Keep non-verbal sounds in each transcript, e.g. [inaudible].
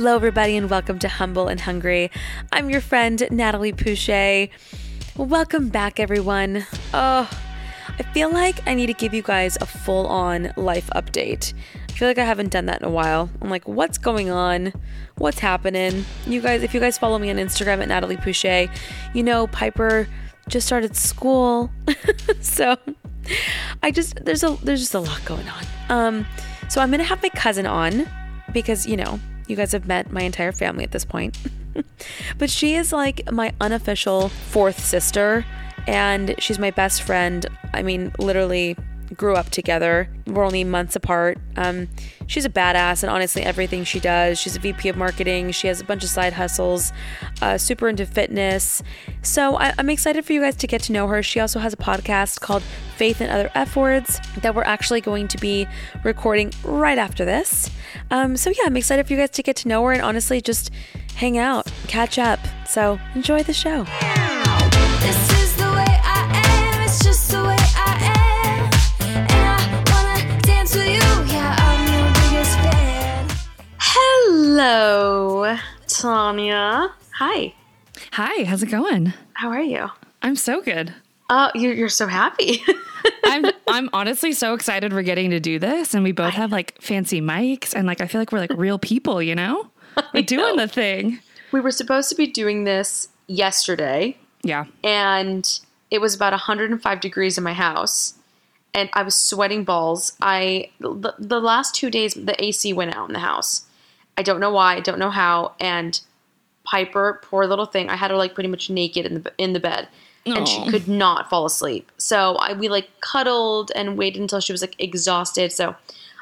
Hello, everybody, and welcome to Humble and Hungry. I'm your friend, Natalie Pouchet. Welcome back, everyone. Oh, I feel like I need to give you guys a full on life update. I feel like I haven't done that in a while. I'm like, what's going on? What's happening? You guys, if you guys follow me on Instagram at Natalie Pouchet, you know Piper just started school. [laughs] so I just there's a there's just a lot going on. Um so I'm gonna have my cousin on because you know you guys have met my entire family at this point. [laughs] but she is like my unofficial fourth sister, and she's my best friend. I mean, literally grew up together. We're only months apart. Um, she's a badass, and honestly, everything she does. She's a VP of marketing. She has a bunch of side hustles. Uh, super into fitness. So I- I'm excited for you guys to get to know her. She also has a podcast called Faith and Other F Words that we're actually going to be recording right after this. Um, so yeah, I'm excited for you guys to get to know her and honestly just hang out, catch up. So enjoy the show. Hello, Tanya. Hi. Hi, how's it going? How are you? I'm so good. Oh, you're, you're so happy. [laughs] I'm I'm honestly so excited we're getting to do this and we both have like fancy mics and like I feel like we're like real people, you know? [laughs] We're doing the thing. we were supposed to be doing this yesterday, Yeah. and it was about 105 degrees in my house, and I was sweating balls. I the, the last two days the AC went out in the house. I don't know why. I don't know how. And Piper, poor little thing, I had her like pretty much naked in the in the bed, and she could not fall asleep. So I, we like cuddled and waited until she was like exhausted. So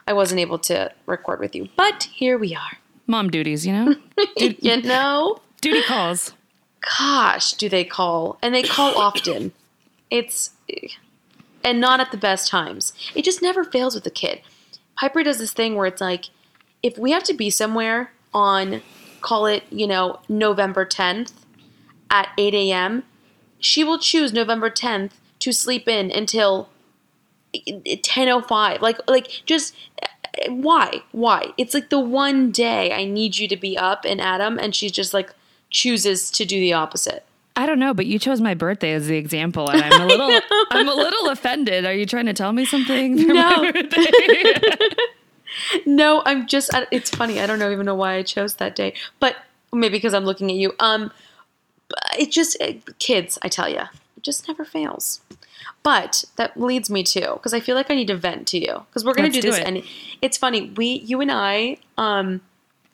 I wasn't able to record with you, but here we are. Mom duties, you know? [laughs] you know. Duty calls. gosh, do they call? And they call often. It's and not at the best times. It just never fails with the kid. Piper does this thing where it's like, if we have to be somewhere on, call it, you know, November 10th at 8 a.m., she will choose November 10th to sleep in until 10:05. Like, like just why? Why? It's like the one day I need you to be up and Adam, and she just like chooses to do the opposite. I don't know, but you chose my birthday as the example and I'm a [laughs] little I'm a little offended. Are you trying to tell me something? No. [laughs] No, I'm just. It's funny. I don't know even know why I chose that day, but maybe because I'm looking at you. Um, it just it, kids. I tell you, it just never fails. But that leads me to because I feel like I need to vent to you because we're gonna do do this, it. and it's funny. We, you and I, um,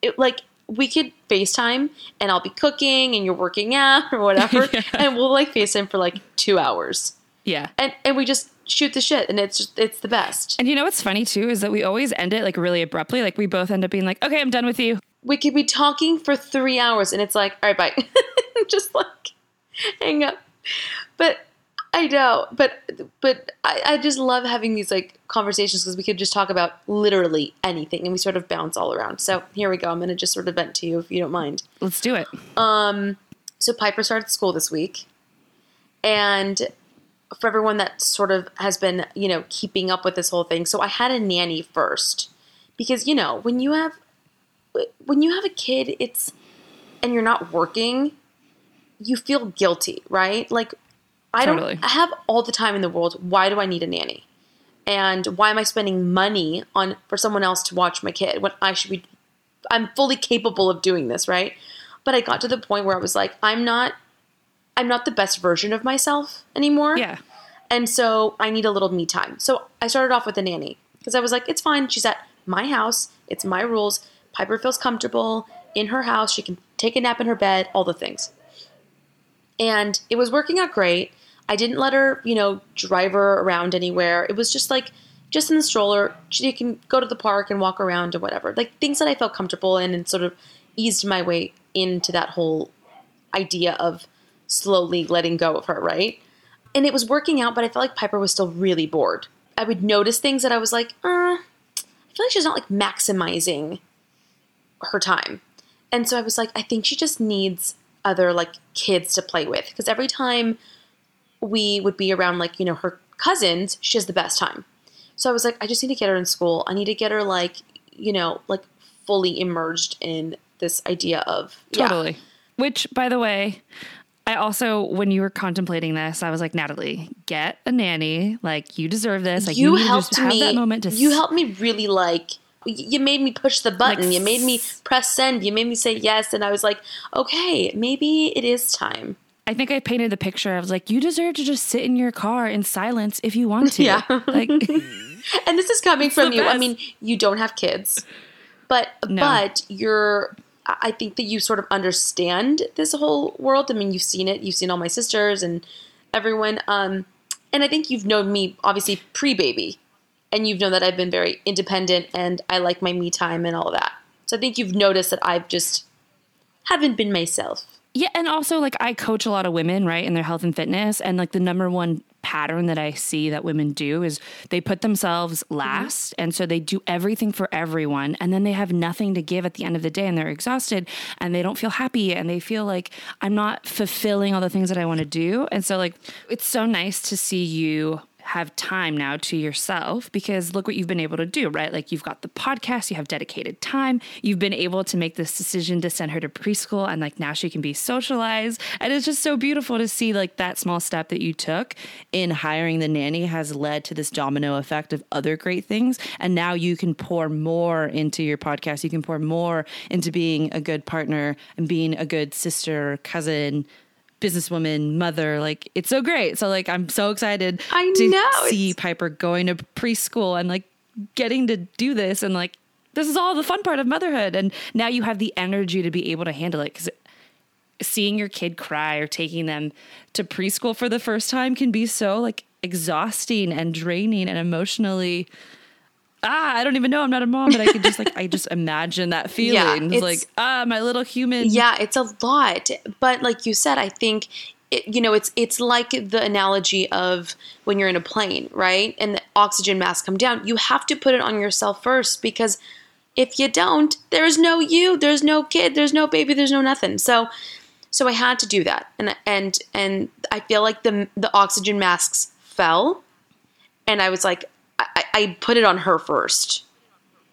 it like we could FaceTime and I'll be cooking and you're working out [laughs] or whatever, [laughs] Yeah. and we'll like FaceTime for like two hours, yeah. and and we just shoot the shit, and it's just it's the best. And you know what's funny too is that we always end it like really abruptly. Like we both end up being like, "Okay, I'm done with you." we could be talking for three hours and it's like, all right, bye. [laughs] Just like hang up. But I know, but but I, I just love having these like conversations because we could just talk about literally anything and we sort of bounce all around. So here we go. I'm gonna just sort of vent to you if you don't mind. Let's do it. Um, so Piper started school this week, and for everyone that sort of has been, you know, keeping up with this whole thing, so I had a nanny first because you know when you have when you have a kid, it's and you're not working, you feel guilty, right? Like I Totally. don't I have all the time in the world. Why do I need a nanny? And why am I spending money on for someone else to watch my kid when I should be I'm fully capable of doing this, right? But I got to the point where I was like, I'm not I'm not the best version of myself anymore. Yeah. And so I need a little me time. So I started off with a nanny because I was like, it's fine. She's at my house. It's my rules. Piper feels comfortable in her house. She can take a nap in her bed, all the things. And it was working out great. I didn't let her, you know, drive her around anywhere. It was just like, just in the stroller. She can go to the park and walk around or whatever. Like things that I felt comfortable in and sort of eased my way into that whole idea of slowly letting go of her, right? And it was working out, but I felt like Piper was still really bored. I would notice things that I was like, uh, I feel like she's not like maximizing her time. And so I was like, I think she just needs other like kids to play with. Because every time we would be around like, you know, her cousins, she has the best time. So I was like, I just need to get her in school. I need to get her like, you know, like fully immersed in this idea of yeah. Totally. Which, by the way, I also, when you were contemplating this, I was like, Natalie, get a nanny. Like, you deserve this. Like, you, to helped me. that moment to you s- helped me really like. You made me push the button. Like you made me press send. You made me say yes, and I was like, okay, maybe it is time. I think I painted the picture. I was like, you deserve to just sit in your car in silence if you want to. Yeah. Like, [laughs] [laughs] And this is coming from you. I mean, you don't have kids, but No. but you're. I think that you sort of understand this whole world. I mean, you've seen it. You've seen all my sisters and everyone. Um, and I think you've known me obviously pre-baby, and you've known that I've been very independent and I like my me time and all of that. So I think you've noticed that I've just haven't been myself. Yeah, and also like I coach a lot of women, right, in their health and fitness, and like the number one pattern that I see that women do is they put themselves mm-hmm. last, and so they do everything for everyone, and then they have nothing to give at the end of the day, and they're exhausted, and they don't feel happy, and they feel like I'm not fulfilling all the things that I want to do, and so like it's so nice to see you have time now to yourself because look what you've been able to do, right? Like you've got the podcast, you have dedicated time, you've been able to make this decision to send her to preschool and like now she can be socialized. And it's just so beautiful to see like that small step that you took in hiring the nanny has led to this domino effect of other great things. And now you can pour more into your podcast. You can pour more into being a good partner and being a good sister, cousin, businesswoman, mother. Like it's so great. So like I'm so excited I to know, see it's- Piper going to preschool and like getting to do this and like this is all the fun part of motherhood. And now you have the energy to be able to handle it because seeing your kid cry or taking them to preschool for the first time can be so like exhausting and draining and emotionally ah i don't even know i'm not a mom but i could just like i just imagine that [laughs] feeling Yeah, it's it's- like ah my little human Yeah, it's a lot. But like you said, I think it, you know, it's it's like the analogy of when you're in a plane, right? And the oxygen masks come down. You have to put it on yourself first because if you don't, there's no you, there's no kid, there's no baby, there's no nothing. So so I had to do that. And and and I feel like the the oxygen masks fell and I was like I, put it on her first.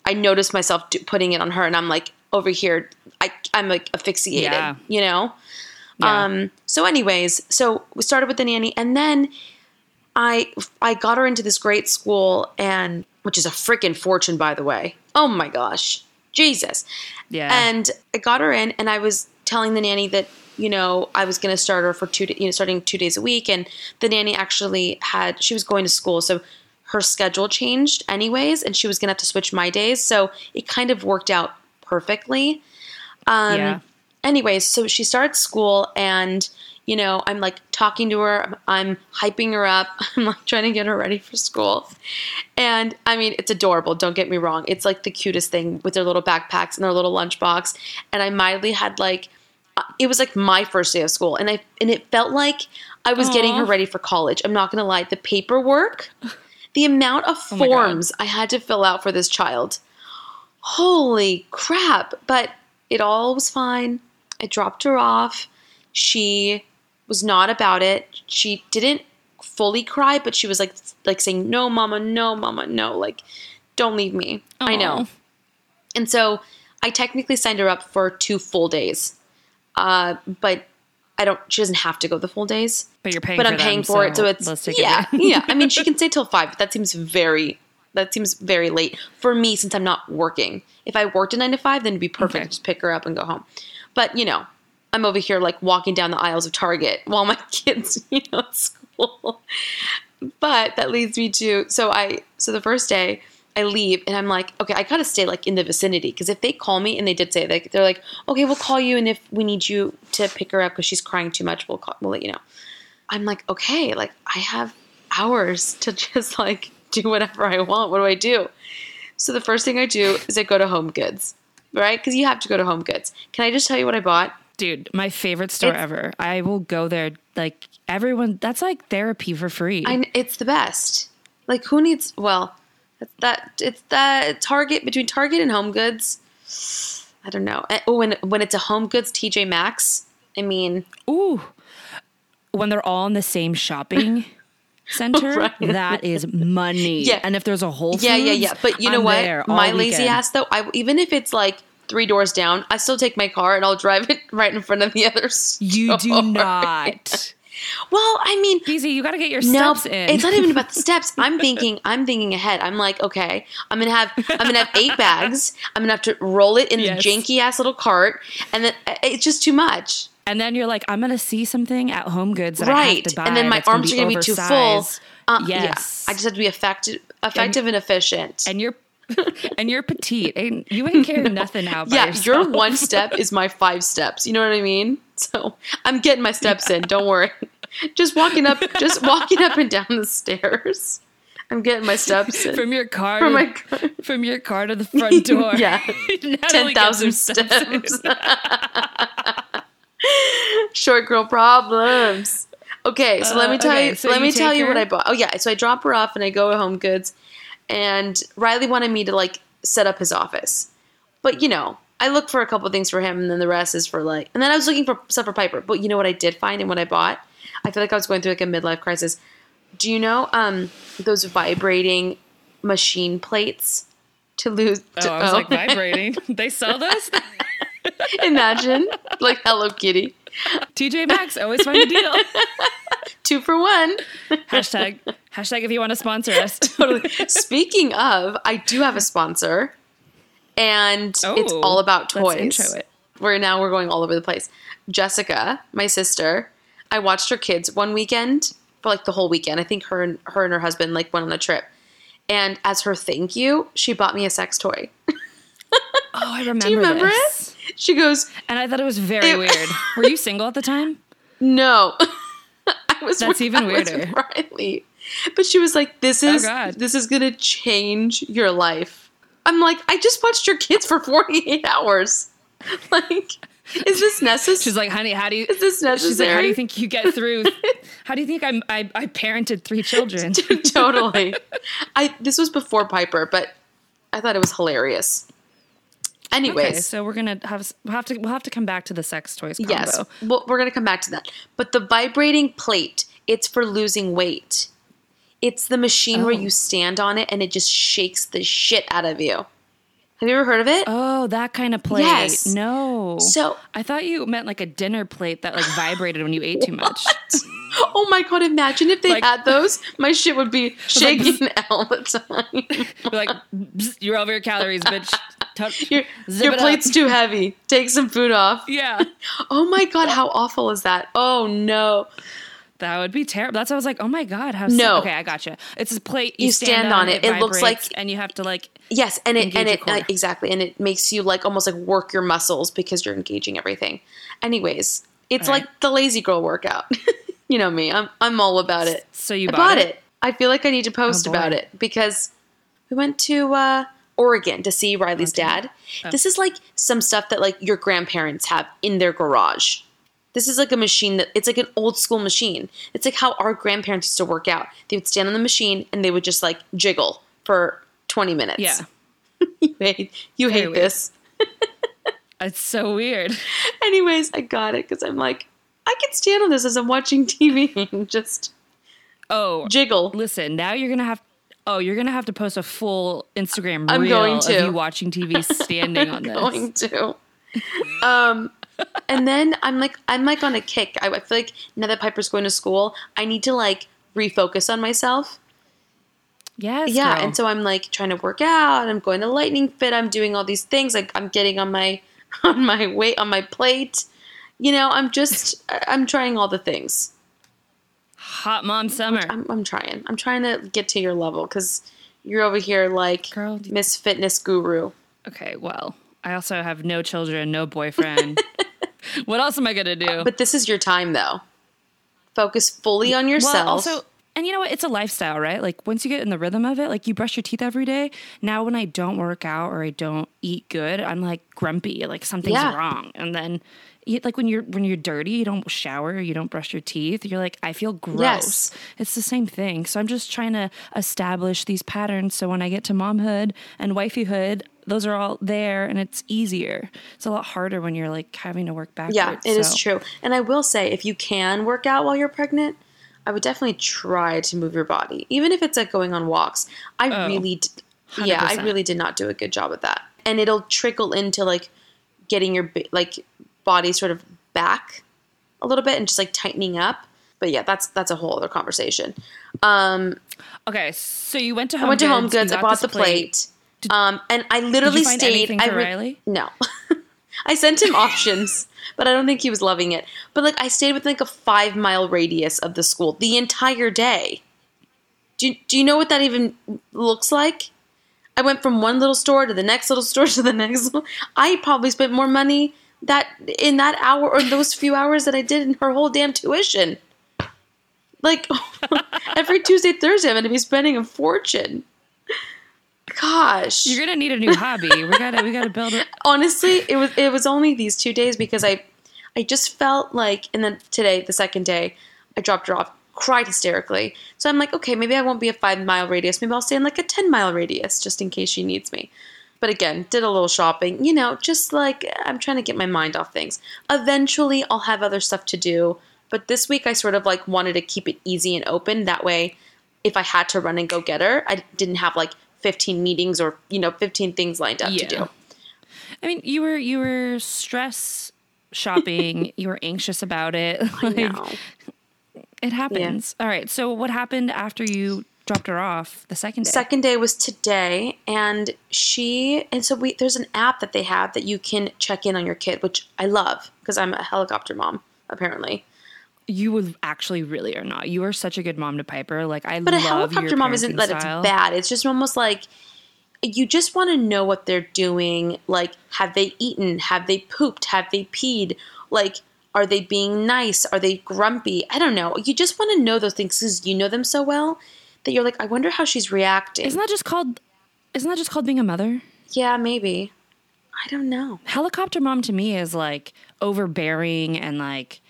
I noticed myself do, putting it on her, and I'm like over here. I I'm like asphyxiated, Yeah. you know. Yeah. Um. So, anyways, so we started with the nanny, and then I I got her into this great school, and which is a freaking fortune, by the way. Oh my gosh, Jesus! yeah And I got her in, and I was telling the nanny that you know I was going to start her for two, you know, starting two days a week, and the nanny actually had she was going to school, so her schedule changed anyways, and she was going to have to switch my days, so it kind of worked out perfectly. Um, yeah anyways, so she starts school and you know, I'm like talking to her, I'm, hyping her up, [laughs] I'm like trying to get her ready for school. And I mean, it's adorable, don't get me wrong. It's like the cutest thing with their little backpacks and their little lunchbox. And I mildly had like uh, it was like my first day of school and I and it felt like I was getting her ready for college. I'm not to lie, the paperwork, [laughs] the amount of Oh forms I had to fill out for this child holy crap. But it all was fine. I dropped her off. She was not about it. She didn't fully cry, but she was like like saying, No, mama, no, mama, no, like, don't leave me. I know. And so I technically signed her up for two full days. Uh, but I don't. She doesn't have to go the full days, But you're paying but I'm paying them, for it, so so it's yeah, it. [laughs] yeah. I mean, she can stay till five, but that seems very that seems very late for me since I'm not working. If I worked a nine to five, then it'd be perfect. Okay. to Just pick her up and go home. But you know, I'm over here like walking down the aisles of Target [laughs] while my [laughs] kids, you know, at school. But that leads me to so I so the first day I leave and I'm like, okay, I gotta stay like in the vicinity because if they call me and they did say like they're like, okay, we'll call you and if we need you to pick her up because she's crying too much, we'll call, we'll let you know. I'm like, okay, like I have hours to [laughs] just like do whatever I want. What do I do? So the first thing I do is I go to Home Goods, right? Because you have to go to Home Goods. Can I just tell you what I bought? Dude, my favorite store It's- ever. I will go there. Like everyone, that's like therapy for free. I, it's the best. Like who needs? Well, it's that it's that Target between Target and Home Goods. I don't know. Eh, oh, when when it's a Home Goods TJ Maxx, I mean, Ooh, when they're all in the same shopping [laughs] center, Right. that is money. Yeah. and if there's a Whole Foods, yeah, yeah, yeah. But you know I'm what? My lazy weekend. ass though, I even if it's like three doors down, I still take my car and I'll drive it [laughs] right in front of the other store. You do not. Well, I mean, Easy, you got to get your No, steps in. it's not even about the steps. [laughs] I'm thinking, I'm thinking ahead. I'm like, okay, I'm gonna have, I'm gonna have eight bags. I'm gonna have to roll it in Yes. the janky ass little cart, and then uh, it's just too much. And then you're like, I'm gonna see something at Home Goods that I have right to buy. and then my that's gonna arms are gonna be too full. Uh, yes, yeah i just have to be effective effective and, efficient and you're [laughs] and you're petite. Ain't you ain't carrying [laughs] nothing out. Yeah yourself. your one step is my five steps you know what i mean so i'm getting my steps in don't worry just walking up just [laughs] walking up and down the stairs i'm getting my steps in from your car From to, my car. from your car to the front door. Yeah. 10,000 steps steps. Short girl problems. Okay, so let me Uh, tell okay, you. so let you me tell take you what? I bought. Oh yeah, so I drop her off and I go to Home Goods, and Riley wanted me to like set up his office, but you know. I look for a couple things for him, and then the rest is for like. And then I was looking for stuff for Piper. But you know what I did find and what I bought? I feel like I was going through like a midlife crisis. Do you know um those vibrating machine plates to lose? Oh, I was like oh. vibrating. [laughs] they sell those. Imagine like Hello Kitty, TJ Maxx always find a deal. [laughs] two for one. hashtag hashtag if you want to sponsor us. [laughs] Totally. Speaking of, I do have a sponsor, and it's Oh, all about let's toys. intro it. Where now we're going all over the place. Jessica, my sister, I watched her kids one weekend for like the whole weekend. I think her and her and her husband like went on a trip, and as her thank you, she bought me a sex toy. [laughs] Oh, I remember. Do you remember this. it? She goes, And I thought it was very It- weird. [laughs] Were you single at the time? No. I was That's even I weirder. Riley. [laughs] But she was like, This oh, is God. this is gonna change your life. I'm like, I just watched your kids for [laughs] 48 hours. [laughs] Like, is this necessary? She's like, honey, how do you? Is this She's like, how do you think you get through? how do you think I'm, I, I parented three children? totally. I this was before Piper, but I thought it was hilarious. Anyways, Okay, so we're gonna have we'll have to we'll have to come back to the sex toys combo. yes, well, we're gonna come back to that. But the vibrating plate, it's for losing weight. It's the machine where Oh. you stand on it and it just shakes the shit out of you. Have you ever heard of it? Oh, that kind of plate. Yes. No. So- I thought you meant like a dinner plate that like vibrated when you ate too much. [laughs] Oh my god! Imagine if they Like- had those. My shit would be [laughs] shaking [laughs] all the time. You're like, you're over your calories, bitch. Your, your it up." plate's too heavy. Take some food off. Yeah. Oh my god! How awful is that? Oh no! That would be terrible. That's why I was like, oh my god, how? No. Okay, I gotcha. It's a plate. You, You stand on it. It looks vibrates, like- and you have to like. Yes, and it and it uh, exactly, and it makes you like almost like work your muscles because you're engaging everything. Anyways, it's All right. like the lazy girl workout. [laughs] you know me. I'm I'm all about it. So you bought, bought it? it. I feel like I need to post Oh, about it because we went to uh, Oregon to see Riley's dad. Oh. This is like some stuff that like your grandparents have in their garage. This is like a machine that it's like an old school machine. It's like how our grandparents used to work out. They would stand on the machine and they would just like jiggle for 20 minutes. Yeah. [laughs] you hate, you Very hate weird. this. [laughs] It's so weird. [laughs] Anyways, I got it because I'm like, I can stand on this as I'm watching TV and just Oh, jiggle. listen. Now you're gonna have. Oh, you're gonna have to post a full Instagram I'm reel going to. of you watching TV standing on this. I'm going to. Um. And then I'm like, I'm like on a kick. I, I feel like now that Piper's going to school, I need to like refocus on myself. Yes. yeah, girl. and so I'm like trying to work out. I'm going to Lightning Fit. I'm doing all these things. Like I'm getting on my [laughs] on my weight on my plate. You know, I'm just I'm trying all the things. hot mom summer. I'm, I'm trying. I'm trying to get to your level because you're over here like Girl, Miss Fitness Guru. Okay, well, I also have no children, no boyfriend. [laughs] [laughs] what else am I gonna do? Uh, but this is your time though. Focus fully on yourself. Well, also, and you know what? It's a lifestyle, right? Like once you get in the rhythm of it, like you brush your teeth every day. Now, when I don't work out or I don't eat good, I'm like grumpy, like something's Yeah. wrong. And then, like when you're when you're dirty, you don't shower, you don't brush your teeth. You're like, I feel gross. Yes. It's the same thing. So I'm just trying to establish these patterns. So when I get to momhood and wifeyhood. Those are all there and it's easier. It's a lot harder when you're like having to work backwards. yeah, it is so- true. And I will say, if you can work out while you're pregnant, I would definitely try to move your body, even if it's like going on walks. I Oh, really, d- yeah, I really did not do a good job at that. And it'll trickle into like getting your like body sort of back a little bit and just like tightening up. But yeah, that's that's a whole other conversation. Um, Okay, so you went to Home I went to Home you Goods. I bought the plate. Um, and I Did literally stayed. anything I for re- Riley? No. [laughs] I sent him options, but I don't think he was loving it. But like I stayed within like a five mile radius of the school the entire day. Do you, do you know what that even looks like? I went from one little store to the next little [laughs] store to the next. Little, I probably spent more money that in that hour or those few hours that I did in her whole damn tuition. Like [laughs] every Tuesday, Thursday, I'm going to be spending a fortune. Gosh, You're gonna need a new hobby. We gotta we gotta build it. [laughs] honestly it was it was only these two days because i i just felt like and then today the second day i dropped her off cried hysterically. So i'm like okay maybe i won't be a five mile radius. Maybe i'll stay in like a 10 mile radius just in case she needs me. But again did a little shopping you know just like i'm trying to get my mind off things. Eventually i'll have other stuff to do but this week i sort of like wanted to keep it easy and open. That way if i had to run and go get her i didn't have like 15 meetings or you know 15 things lined up to do I mean, you were you were stress shopping. [laughs] you were anxious about it. I [laughs] Like, know. It happens. All right. So what happened after you dropped her off the second day? second day was today and she and so we there's an app that they have that you can check in on your kid which i love because i'm a helicopter mom apparently you would actually really are not. You are such a good mom to Piper. Like I but a love helicopter your mom isn't that it's bad. It's just almost like you just want to know what they're doing. Like have they eaten? Have they pooped? Have they peed? Like are they being nice? Are they grumpy? I don't know. You just want to know those things because you know them so well that you're like i wonder how she's reacting. Isn't that just called? Isn't that just called being a mother? yeah maybe. I don't know. Helicopter mom to me is like overbearing and like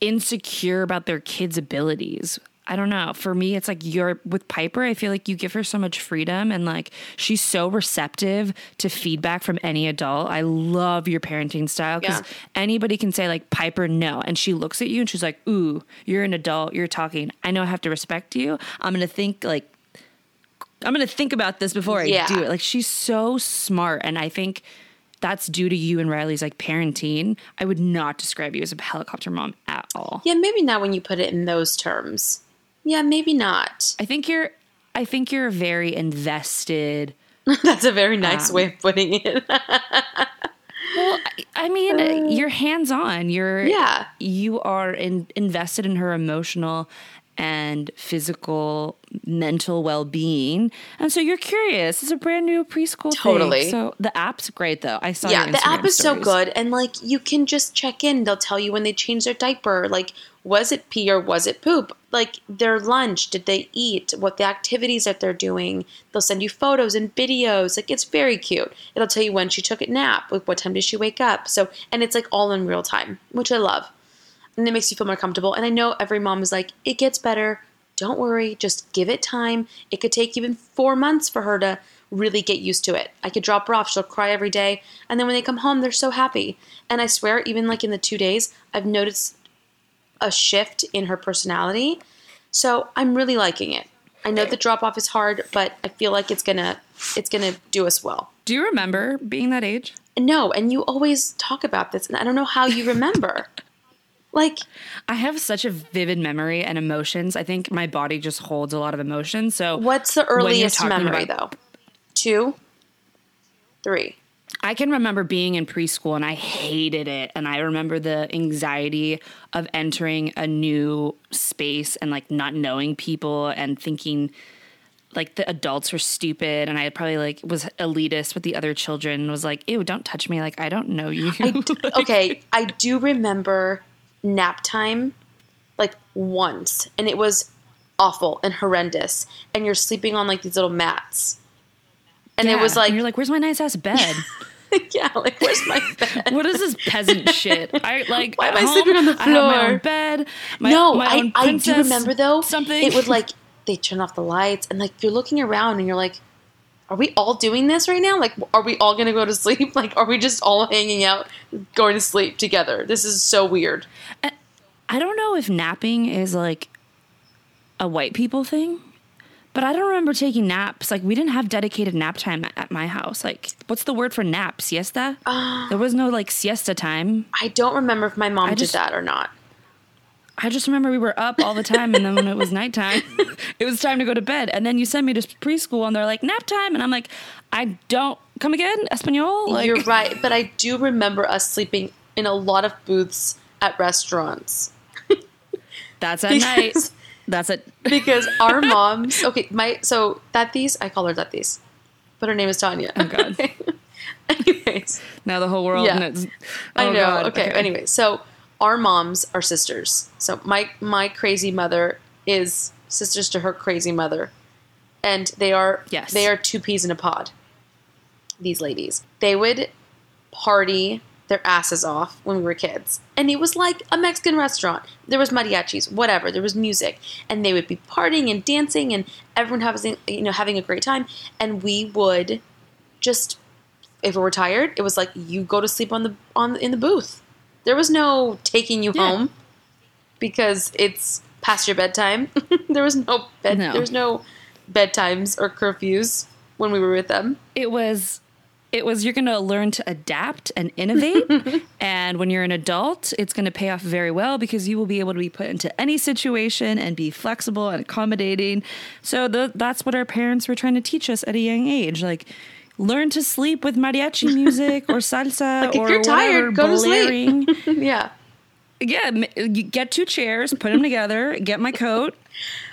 insecure about their kids' abilities. I don't know. For me, it's like you're with Piper. I feel like you give her so much freedom and like she's so receptive to feedback from any adult. I love your parenting style because Yeah. anybody can say, like, Piper, no. And she looks at you and she's like, ooh, you're an adult. You're talking. I know I have to respect you. I'm going to think like, I'm going to think about this before I Yeah. do it. Like she's so smart. And I think that's due to you and Riley's like parenting. I would not describe you as a helicopter mom at Yeah, maybe not when you put it in those terms. Yeah, maybe not. I think you're I think you're very invested. [laughs] That's a very nice Um, way of putting it. Well, I, I mean, you're hands on. You're Yeah. You are in, invested in her emotional and physical, mental well being, and so you're curious. It's a brand new preschool thing. Totally. So the app's great though. I saw. yeah, the app is so good. And like you can just check in. They'll tell you when they change their diaper. Like, was it pee or was it poop? Like their lunch, did they eat? What the activities that they're doing. They'll send you photos and videos. Like it's very cute. It'll tell you when she took a nap, like what time did she wake up. So and it's like all in real time, which I love. And it makes you feel more comfortable. And I know every mom is like, it gets better. Don't worry, just give it time. It could take even four months for her to really get used to it. I could drop her off, she'll cry every day, and then when they come home, they're so happy. And I swear, even like in the two days, I've noticed a shift in her personality. So I'm really liking it. I know the drop off is hard, but I feel like it's gonna it's gonna do us well. Do you remember being that age? no, and you always talk about this, and I don't know how you remember. Like, I have such a vivid memory and emotions. I think my body just holds a lot of emotions. So what's the earliest memory about- though? Two, three. I can remember being in preschool and I hated it. And I remember the anxiety of entering a new space and like not knowing people and thinking like the adults were stupid. And I probably like was elitist with the other children, was like, ew, don't touch me. Like, I don't know you. [laughs] okay, I do remember nap time like once, and it was awful and horrendous. And you're sleeping on like these little mats, and it was like, And you're like, where's my nice ass bed? [laughs] yeah, like where's my [laughs] bed? what is this peasant [laughs] shit? I like. Why am I sleeping on the I have my floor? own bed. My, no, my I, I do remember though. Something. It would like they turn off the lights, and like you're looking around, and you're like, are we all doing this right now? Like, are we all gonna go to [laughs] sleep? Like, are we just all hanging out, going to sleep together? This is so weird. I don't know if napping is like a white people thing, but I don't remember taking naps. Like we didn't have dedicated nap time at- my house. Like what's the word for nap? Siesta? [gasps] there was no like siesta time. I don't remember if my mom I did just- that or not. I just remember we were up all the time, and then when it was nighttime, [laughs] it was time to go to bed. And then you send me to preschool, and they're like nap time, and I'm like, I don't come again, Espanol. Like You're right, but I do remember us sleeping in a lot of booths at restaurants [laughs] that's at night. That's it. [laughs] because our moms. Okay, my so Tatis, I call her Tatis, but her name is Tanya. Oh God. Anyways, Now the whole world. Yeah. knows. I Oh, know. God. Okay. Anyway, so our moms are sisters. So my my crazy mother is sisters to her crazy mother, and they are Yes. they are two peas in a pod. These ladies, they would party their asses off when we were kids, and it was like a Mexican restaurant. There was mariachis, whatever. There was music, and they would be partying and dancing, and everyone having you know having a great time, and we would just if we were tired, it was like you go to sleep on the on in the booth. There was no taking you Yeah. home because it's past your bedtime. [laughs] there was no bed. No. There was no bedtimes or curfews when we were with them. it was it was you're going to learn to adapt and innovate [laughs] and when you're an adult it's going to pay off very well because you will be able to be put into any situation and be flexible and accommodating so that's what our parents were trying to teach us at a young age like learn to sleep with mariachi music or salsa [laughs] Like, if or you're tired, whatever, go to sleep. [laughs] yeah. yeah get two chairs put them together get my coat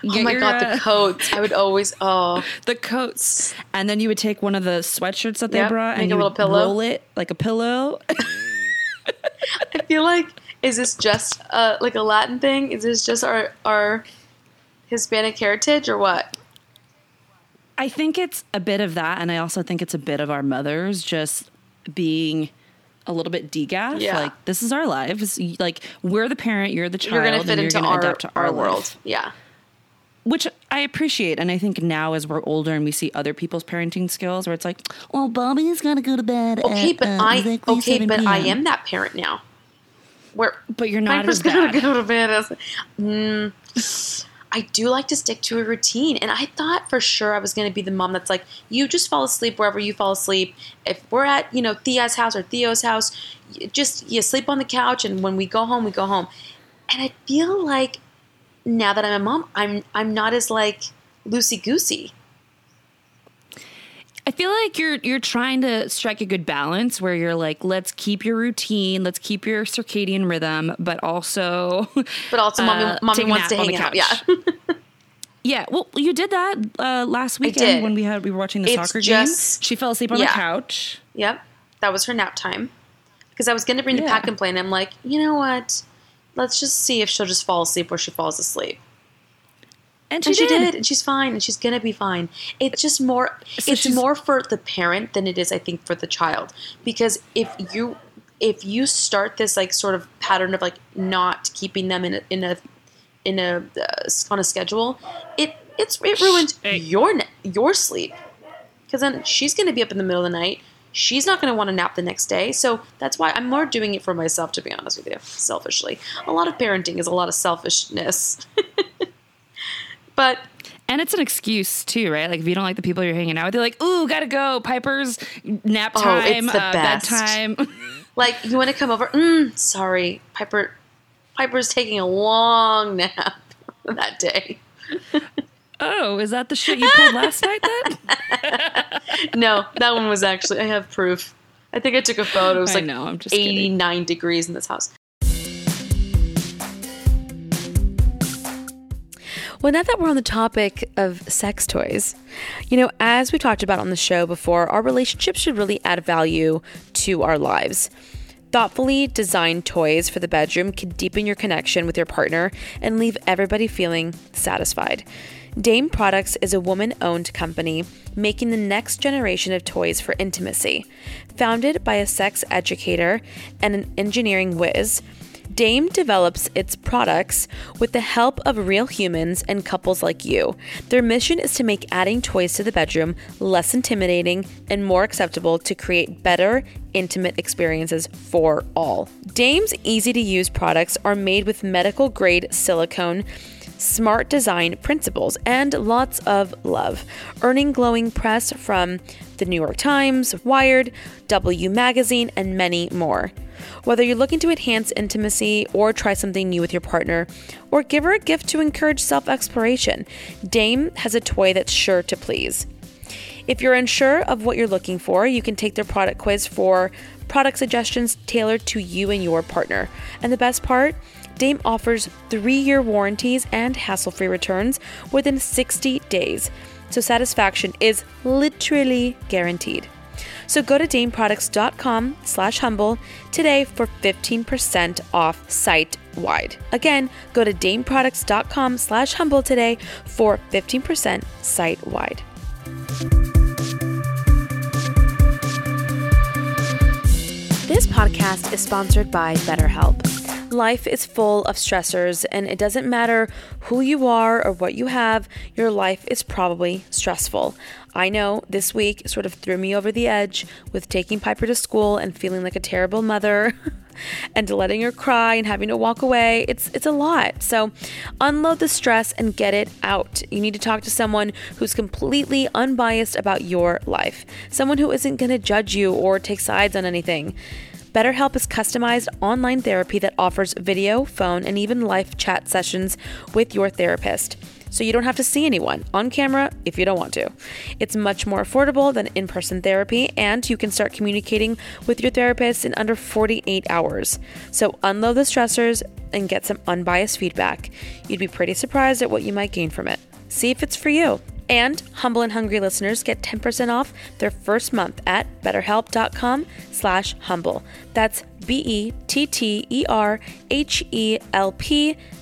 Oh get my your, god, uh, the coats! I would always. [laughs] Oh, the coats, and then you would take one of the sweatshirts that they Yep, brought make and a you little would pillow. roll it like a pillow. I feel like is this just uh, like a Latin thing? Is this just our our Hispanic heritage or what? I think it's a bit of that, and I also think it's a bit of our mothers just being a little bit degaff. Yeah. Like this is our lives. Like we're the parent, you're the child, You're gonna fit into our adapt to our, our, world. life. Yeah. which I appreciate. And I think now as we're older and we see other people's parenting skills, where it's like, well, Bobby's got to go to bed. Okay, at, but uh, I exactly okay, but I am that parent now. Where But you're not Piper's as gonna go to bed. As, mm, I do like to stick to a routine, and I thought for sure I was going to be the mom that's like, you just fall asleep wherever you fall asleep. If we're at you know Thea's house or Theo's house, just you sleep on the couch, and when we go home, we go home. And I feel like now that I'm a mom, I'm I'm not as like loosey goosey. I feel like you're you're trying to strike a good balance where you're like, let's keep your routine, let's keep your circadian rhythm, but also, [laughs] But also, mommy, uh, mommy wants to hang the out. Yeah. [laughs] yeah. Well, you did that uh, last weekend when we had we were watching the It's soccer just- game. She fell asleep on yeah. the couch. Yep, that was her nap time. Because I was going to bring the Yeah. pack and play, and I'm like, you know what? Let's just see if she'll just fall asleep where she falls asleep. And she, And she did. did, and she's fine, and she's gonna be fine. It's just more. So it's more for the parent than it is, I think, for the child. Because if you if you start this like sort of pattern of like not keeping them in a in a in a uh, on a schedule, it it's it ruins Hey. your your sleep. Because then she's gonna be up in the middle of the night. She's not going to want to nap the next day. So that's why I'm more doing it for myself, to be honest with you, selfishly. A lot of parenting is a lot of selfishness. [laughs] but And it's an excuse too, right? Like if you don't like the people you're hanging out with, you're like, "Ooh, gotta go. Piper's nap Oh, time, the uh, best. bedtime." [laughs] Like, you want to come over? Mm, sorry, Piper. Piper's taking a long nap [laughs] that day. oh, is that the shit you pulled last night? Then [laughs] No, that one was actually. I have proof. I think I took a photo. It was I like know, I'm just kidding. 89 degrees in this house. Well, now that we're on the topic of sex toys, you know, as we talked about on the show before, our relationships should really add value to our lives. Thoughtfully designed toys for the bedroom can deepen your connection with your partner and leave everybody feeling satisfied. Dame Products is a woman owned company making the next generation of toys for intimacy. Founded by a sex educator and an engineering whiz, Dame develops its products with the help of real humans and couples like you. Their mission is to make adding toys to the bedroom less intimidating and more acceptable to create better, intimate experiences for all. Dame's easy to use products are made with medical grade silicone smart design principles, and lots of love, earning glowing press from the New York Times, Wired, W Magazine, and many more. Whether you're looking to enhance intimacy or try something new with your partner, or give her a gift to encourage self exploration, Dame has a toy that's sure to please. If you're unsure of what you're looking for, you can take their product quiz for product suggestions tailored to you and your partner. And the best part, Dame offers three year warranties and hassle free returns within 60 days. So satisfaction is literally guaranteed. So go to dameproducts.com slash humble today for 15% off site wide. Again, go to dameproducts.com slash humble today for 15% site wide. This podcast is sponsored by BetterHelp. Life is full of stressors, and it doesn't matter who you are or what you have, your life is probably stressful. I know this week sort of threw me over the edge with taking Piper to school and feeling like a terrible mother. [laughs] and letting her cry and having to walk away it's it's a lot so unload the stress and get it out you need to talk to someone who's completely unbiased about your life someone who isn't going to judge you or take sides on anything BetterHelp is customized online therapy that offers video, phone, and even live chat sessions with your therapist. So you don't have to see anyone on camera if you don't want to. It's much more affordable than in person therapy, and you can start communicating with your therapist in under 48 hours. So unload the stressors and get some unbiased feedback. You'd be pretty surprised at what you might gain from it. See if it's for you. And Humble and Hungry listeners get 10% off their first month at betterhelp.com slash humble. That's B-E-T-T-E-R-H-E-L-P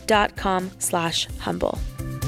dot com slash humble.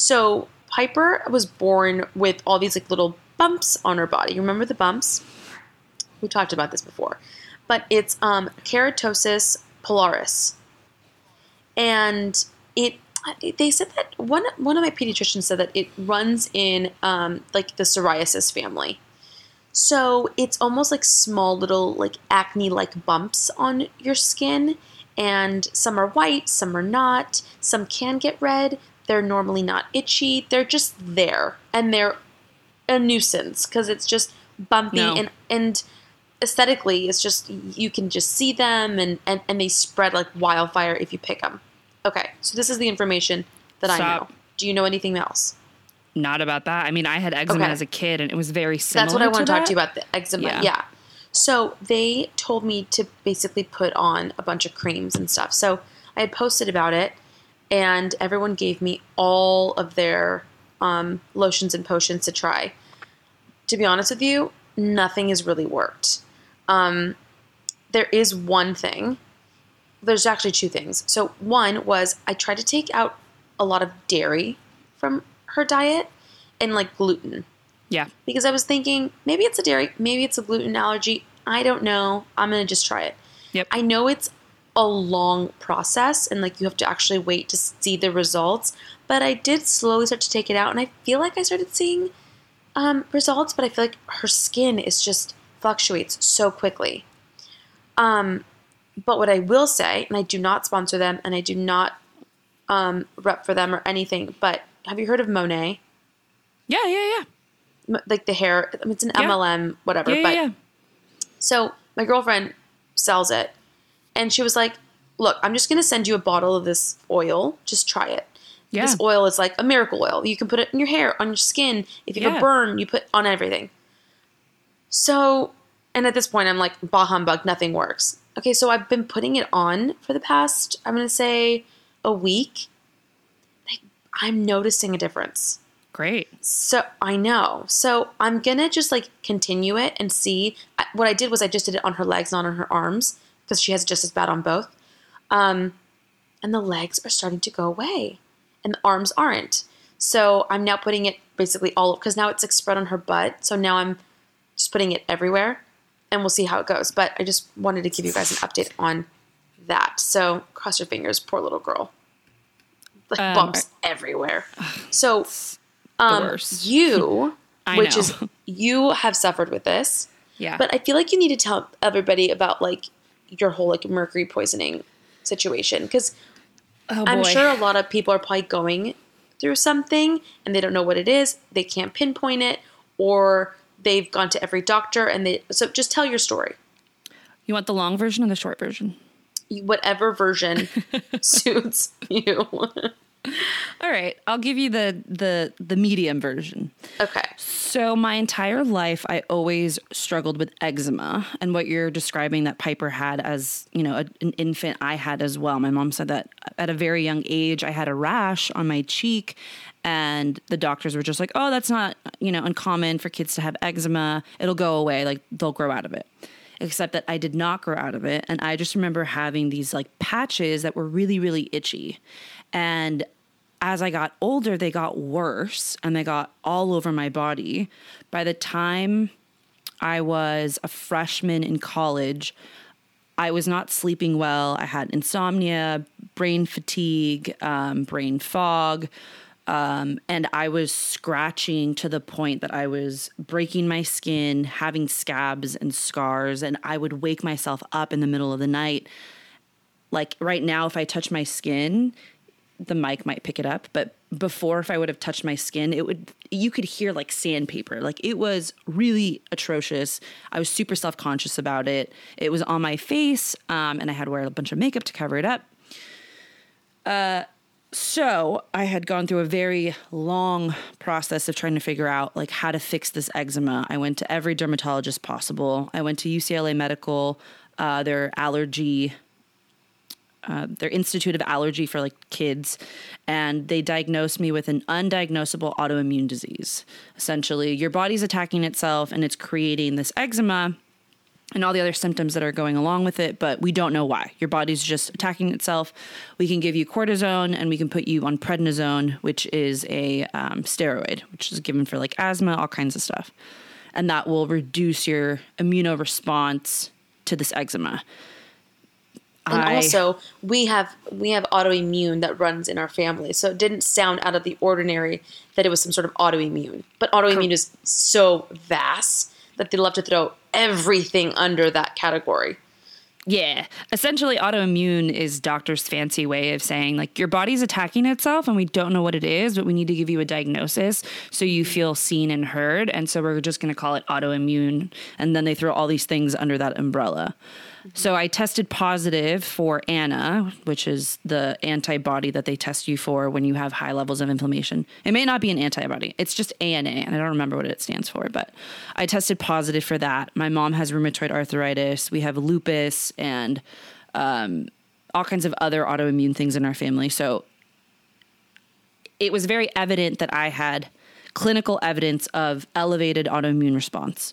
So Piper was born with all these like little bumps on her body. You remember the bumps? We talked about this before, but it's um, keratosis pilaris, and it they said that one one of my pediatricians said that it runs in um, like the psoriasis family. So it's almost like small little like acne like bumps on your skin and some are white, some are not, some can get red. They're normally not itchy. They're just there and they're a nuisance because it's just bumpy No. and and aesthetically it's just you can just see them and, and and they spread like wildfire if you pick them. Okay, so this is the information that I know. Do you know anything else? Not about that. I mean, I had eczema Okay. as a kid, and it was very similar. That's what I want to talk to you about the eczema. Yeah. Yeah. So they told me to basically put on a bunch of creams and stuff. So I had posted about it, and everyone gave me all of their um, lotions and potions to try. To be honest with you, nothing has really worked. Um, there is one thing. There's actually two things. So one was I tried to take out a lot of dairy from her diet and like gluten Yeah. because I was thinking maybe it's a dairy, maybe it's a gluten allergy. I don't know. I'm gonna just try it. Yep. I know it's a long process and like you have to actually wait to see the results, but I did slowly start to take it out and I feel like I started seeing um, results, but I feel like her skin is just fluctuates so quickly. Um, but what I will say, and I do not sponsor them and I do not um, rep for them or anything, but have you heard of Monat? yeah. Yeah. Yeah. like the hair. I mean, it's an Yeah. MLM, whatever. Yeah. but yeah. so my girlfriend sells it, and she was like, "Look, I'm just gonna send you a bottle of this oil. Just try it. Yeah. This oil is like a miracle oil. You can put it in your hair, on your skin. If you have Yeah. a burn, you put on everything." So, and at this point, I'm like, "Bah humbug, nothing works." Okay, so I've been putting it on for the past, I'm gonna say, a week. Like, I'm noticing a difference. Great. So I know. So I'm gonna just like continue it and see. I- What I did was I just did it on her legs, not on her arms, because she has just as bad on both. Um, and the legs are starting to go away, and the arms aren't. So I'm now putting it basically all because now it's like spread on her butt. So now I'm just putting it everywhere, and we'll see how it goes. But I just wanted to give you guys an update on that. So cross your fingers, poor little girl. Like Um, bumps everywhere. So um, you, [laughs] which know. is [laughs] you have suffered with this, Yeah. but I feel like you need to tell everybody about like your whole like mercury poisoning situation because oh, I'm sure a lot of people are probably going through something and they don't know what it is, they can't pinpoint it, or they've gone to every doctor and they. So just tell your story, You want the long version or the short version? whatever version [laughs] suits you. [laughs] All right, I'll give you the the the medium version. okay. So my entire life, I always struggled with eczema, and what you're describing that Piper had as you know a, an infant, I had as well. My mom said that at a very young age, I had a rash on my cheek, and the doctors were just like, "Oh, that's not you know uncommon for kids to have eczema. It'll go away. Like they'll grow out of it." Except that I did not grow out of it, and I just remember having these like patches that were really really itchy, and as I got older, they got worse and they got all over my body. By the time I was a freshman in college, I was not sleeping well. I had insomnia, brain fatigue, um, brain fog. Um, and I was scratching to the point that I was breaking my skin, having scabs and scars. And I would wake myself up in the middle of the night. Like right now, if I touch my skin, the mic might pick it up, but before, if I would have touched my skin, it would, you could hear like sandpaper. Like it was really atrocious. I was super self conscious about it. It was on my face, um, and I had to wear a bunch of makeup to cover it up. Uh, so I had gone through a very long process of trying to figure out like how to fix this eczema. I went to every dermatologist possible. I went to UCLA Medical, uh, their allergy uh, their Institute of Allergy for like kids, and they diagnosed me with an undiagnosable autoimmune disease. Essentially, your body's attacking itself and it's creating this eczema and all the other symptoms that are going along with it, but we don't know why. Your body's just attacking itself. We can give you cortisone and we can put you on prednisone, which is a um, steroid, which is given for like asthma, all kinds of stuff. And that will reduce your immunoresponse to this eczema. And I- also we have we have autoimmune that runs in our family, so it didn't sound out of the ordinary that it was some sort of autoimmune. But autoimmune is so vast that they love to throw everything under that category. Yeah. Essentially, autoimmune is doctor's fancy way of saying, like, your body's attacking itself and we don't know what it is, but we need to give you a diagnosis so you feel seen and heard. And so we're just going to call it autoimmune. And then they throw all these things under that umbrella. So I tested positive for ANA, which is the antibody that they test you for when you have high levels of inflammation. It may not be an antibody, it's just ANA, and I don't remember what it stands for, but I tested positive for that. My mom has rheumatoid arthritis, we have lupus, and um, all kinds of other autoimmune things in our family. So it was very evident that I had clinical evidence of elevated autoimmune response.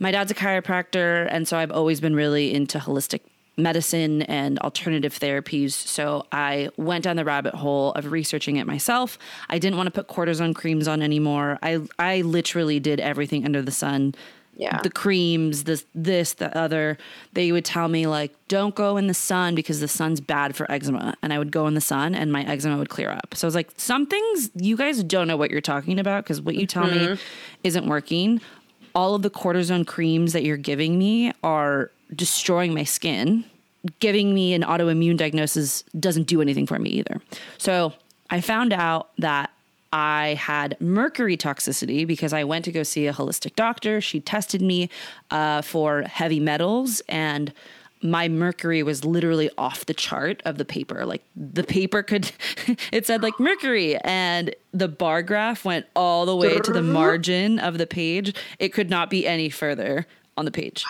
My dad's a chiropractor, and so I've always been really into holistic medicine and alternative therapies. So I went down the rabbit hole of researching it myself. I didn't want to put cortisone creams on anymore. I I literally did everything under the sun. Yeah. The creams, this this, the other. They would tell me like, don't go in the sun because the sun's bad for eczema. And I would go in the sun and my eczema would clear up. So I was like, some things you guys don't know what you're talking about because what you tell me mm-hmm. isn't working. All of the cortisone creams that you're giving me are destroying my skin. Giving me an autoimmune diagnosis doesn't do anything for me either. So I found out that I had mercury toxicity because I went to go see a holistic doctor. She tested me uh, for heavy metals, and my mercury was literally off the chart of the paper. Like the paper could, [laughs] it said like mercury, and the bar graph went all the way to the margin of the page. It could not be any further on the page.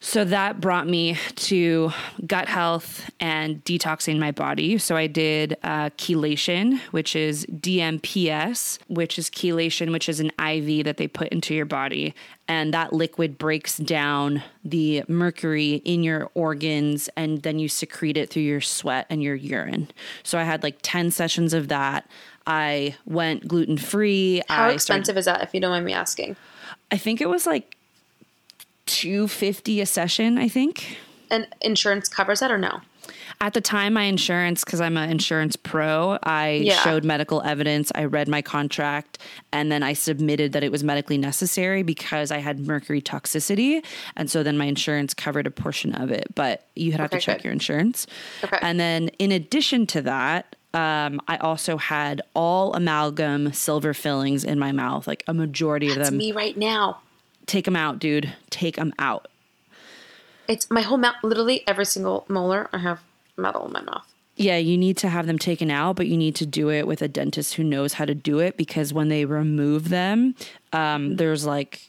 So that brought me to gut health and detoxing my body. So I did uh, chelation, which is DMPS, which is chelation, which is an IV that they put into your body. And that liquid breaks down the mercury in your organs and then you secrete it through your sweat and your urine. So I had like 10 sessions of that. I went gluten free. How expensive is that, if you don't mind me asking? I think it was like 250 a session, I think. And insurance covers that or no? At the time, my insurance, because I'm an insurance pro, I Yeah. showed medical evidence. I read my contract, and then I submitted that it was medically necessary because I had mercury toxicity. And so then my insurance covered a portion of it, but you have to check good. your insurance. Okay. And then in addition to that, um, I also had all amalgam silver fillings in my mouth, like a majority of them. me right now. Take them out, dude. Take them out. It's my whole mouth. Literally every single molar, I have metal in my mouth. Yeah, you need to have them taken out, but you need to do it with a dentist who knows how to do it because when they remove them, um, there's like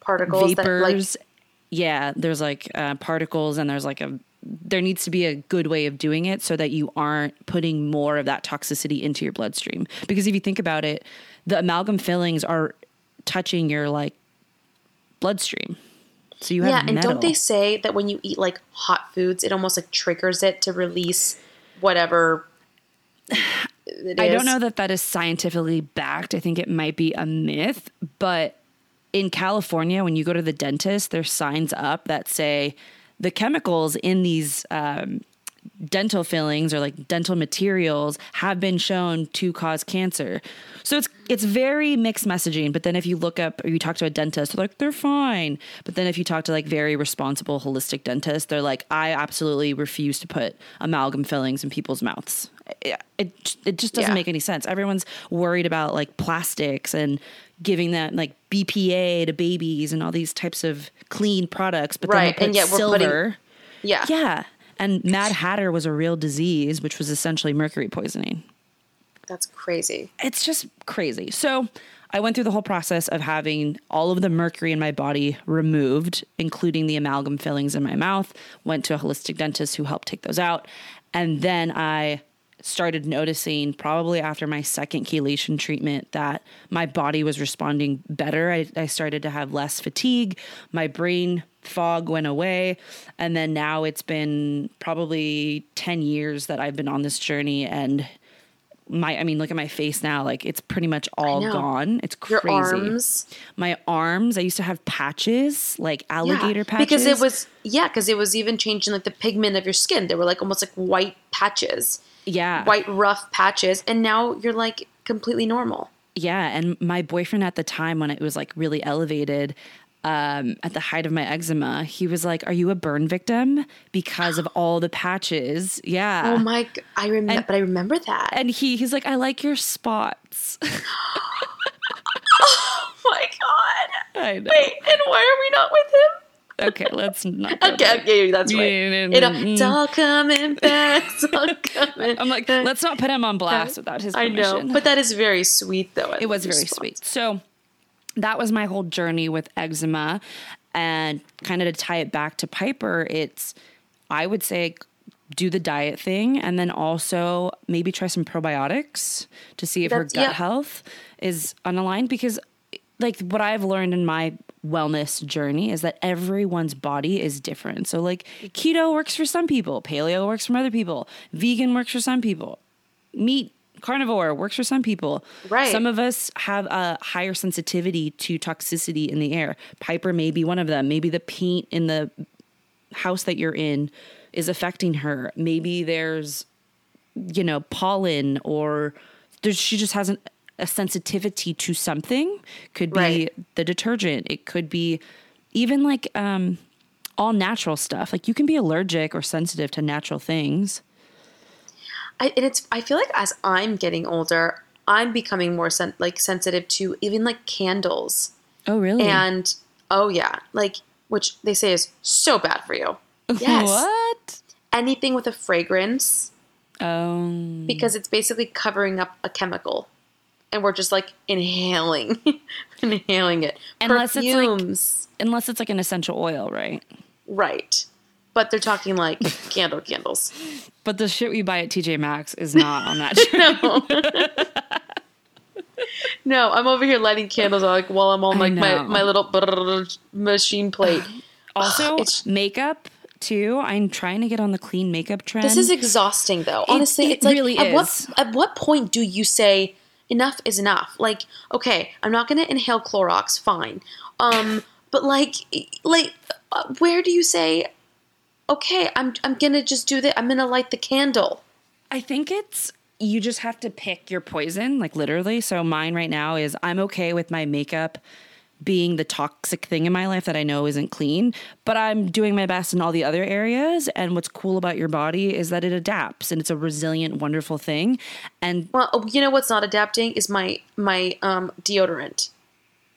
Particles vapors. that like yeah, there's like uh, particles, and there's like a there needs to be a good way of doing it so that you aren't putting more of that toxicity into your bloodstream. Because if you think about it, the amalgam fillings are touching your like bloodstream. So you have yeah, and metal. don't they say that when you eat like hot foods, it almost like triggers it to release whatever? it [sighs] I don't know that that is scientifically backed. I think it might be a myth, but in California, when you go to the dentist, there's signs up that say the chemicals in these um, dental fillings or like dental materials have been shown to cause cancer. So it's it's very mixed messaging. But then if you look up or you talk to a dentist, they're like they're fine. But then if you talk to like very responsible holistic dentists, they're like I absolutely refuse to put amalgam fillings in people's mouths. It it, it just doesn't Yeah. make any sense. Everyone's worried about like plastics and giving that like BPA to babies and all these types of clean products, but Right, then they put yet we're putting- silver. Yeah. Yeah. And Mad Hatter was a real disease, which was essentially mercury poisoning. That's crazy. It's just crazy. So I went through the whole process of having all of the mercury in my body removed, including the amalgam fillings in my mouth. Went to a holistic dentist who helped take those out. And then I started noticing, probably after my second chelation treatment, that my body was responding better. I, I started to have less fatigue. My brain fog went away. And then now it's been probably 10 years that I've been on this journey. And my I mean, look at my face now. Like it's pretty much all gone. It's Your crazy. arms. My arms. I used to have patches, like alligator patches. Because it was yeah, because it was even changing like the pigment of your skin. They were like almost like white patches, yeah, white rough patches, and now you're like completely normal. Yeah, and my boyfriend at the time when it was like really elevated, um, at the height of my eczema, he was like, "Are you a burn victim because of all the patches?" Yeah. Oh my! I remember, but I remember that. and he he's like, "I like your spots." [laughs] oh my god! I know. Wait, and why are we not with him? Okay, let's not. Okay, okay, that's right. You know, mm, it's all coming back. It's all [laughs] coming. I'm like, let's not put him on blast without his permission. I know, but that is very sweet, though. it was very sweet. So that was my whole journey with eczema. And kind of to tie it back to Piper, it's, I would say, do the diet thing and then also maybe try some probiotics to see if her gut yeah. health is unaligned because like what I've learned in my wellness journey is that everyone's body is different. So like keto works for some people, paleo works for other people, vegan works for some people, meat carnivore works for some people. Right. Some of us have a higher sensitivity to toxicity in the air. Piper may be one of them. Maybe the paint in the house that you're in is affecting her. Maybe there's, you know, pollen or there's, she just has an, a sensitivity to something. Could be Right. the detergent. It could be even like um, all natural stuff. Like you can be allergic or sensitive to natural things. I, and it's. I feel like as I'm getting older, I'm becoming more sen- like sensitive to even like candles Oh, really? and oh yeah, like which they say is so bad for you. [laughs] Yes, What? anything with a fragrance Um, because it's basically covering up a chemical, and we're just like inhaling, [laughs] inhaling it. Unless it's, like- Perfumes, unless it's like an essential oil, right? right? But they're talking like candle candles. [laughs] But the shit we buy at TJ Maxx is not on that. [laughs] trend. [laughs] No, I'm over here lighting candles like while I'm on like my, my little machine plate. [sighs] Also, [sighs] It's- makeup too. I'm trying to get on the clean makeup trend. This is exhausting though. Honestly, it it's like really at is. what at what point do you say enough is enough? Like, okay, I'm not going to inhale Clorox, fine. Um, but like like uh, where do you say okay, I'm I'm going to just do that. I'm going to light the candle. I think it's you just have to pick your poison, like literally. So mine right now is I'm okay with my makeup being the toxic thing in my life that I know isn't clean, but I'm doing my best in all the other areas. And what's cool about your body is that it adapts and it's a resilient, wonderful thing. And Well, oh, you know what's not adapting is my my um deodorant.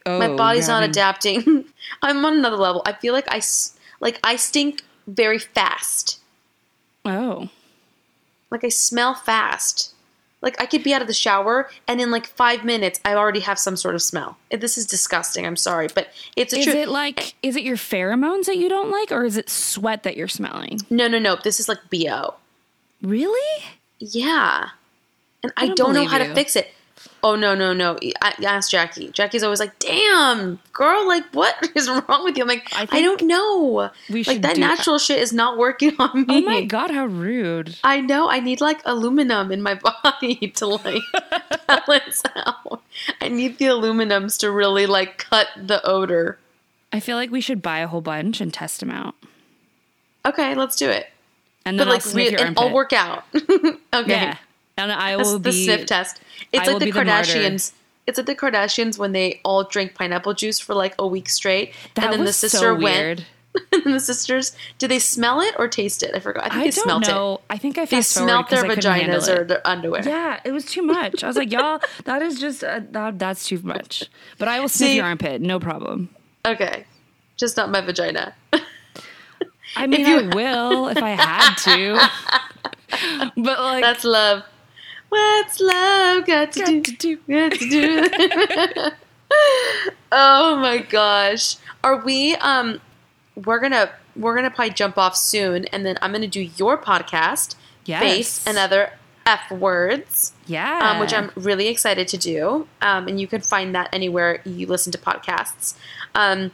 oh, my body's not adapting. [laughs] I'm on another level. I feel like I like I stink very fast. Oh, Like I smell fast. Like I could be out of the shower and in like five minutes I already have some sort of smell. This is disgusting. I'm sorry, but it's a is truth. it like is it your pheromones that you don't like, or is it sweat that you're smelling? no, no, no. This is like bo. Really? Yeah, and I, don't don't, know how you. to fix it. Oh no, no, no! I, asked Jackie. Jackie's always like, "Damn, girl, like what [laughs] is wrong with you?" I'm like, I I, don't know. we like that natural shit is not working on me. Oh my [laughs] god, how rude! I know. I need like aluminum in my [laughs] body to like balance out. I need the aluminums to really like cut the odor. I feel like we should buy a whole bunch and test them out, Okay, let's do it. and But then I'll like, your and I'll work out. okay, Yeah, and I will the be sniff test. It's I like the be the. Kardashians. it's like the Kardashians when they all drank pineapple juice for like a week straight, That and then the was so sister went. [laughs] and the sisters, did they smell it or taste it? I forgot. I think I they don't smelled know. it. I think I They smelt their vaginas or Or their underwear. yeah, it was too much. I was like, y'all, [laughs] that is just uh, that, that's too much. But I will sniff See- your armpit, no problem. Okay, just not my vagina. I mean, you- I will if I had to. [laughs] but like, That's love. What's love got to Got do? to do. Got to do. [laughs] oh my gosh. Are we um we're gonna we're gonna probably jump off soon and then I'm gonna do your podcast, Yes. Faith and Other F Words. yeah, Um, which I'm really excited to do. Um, and you can find that anywhere you listen to podcasts. Um,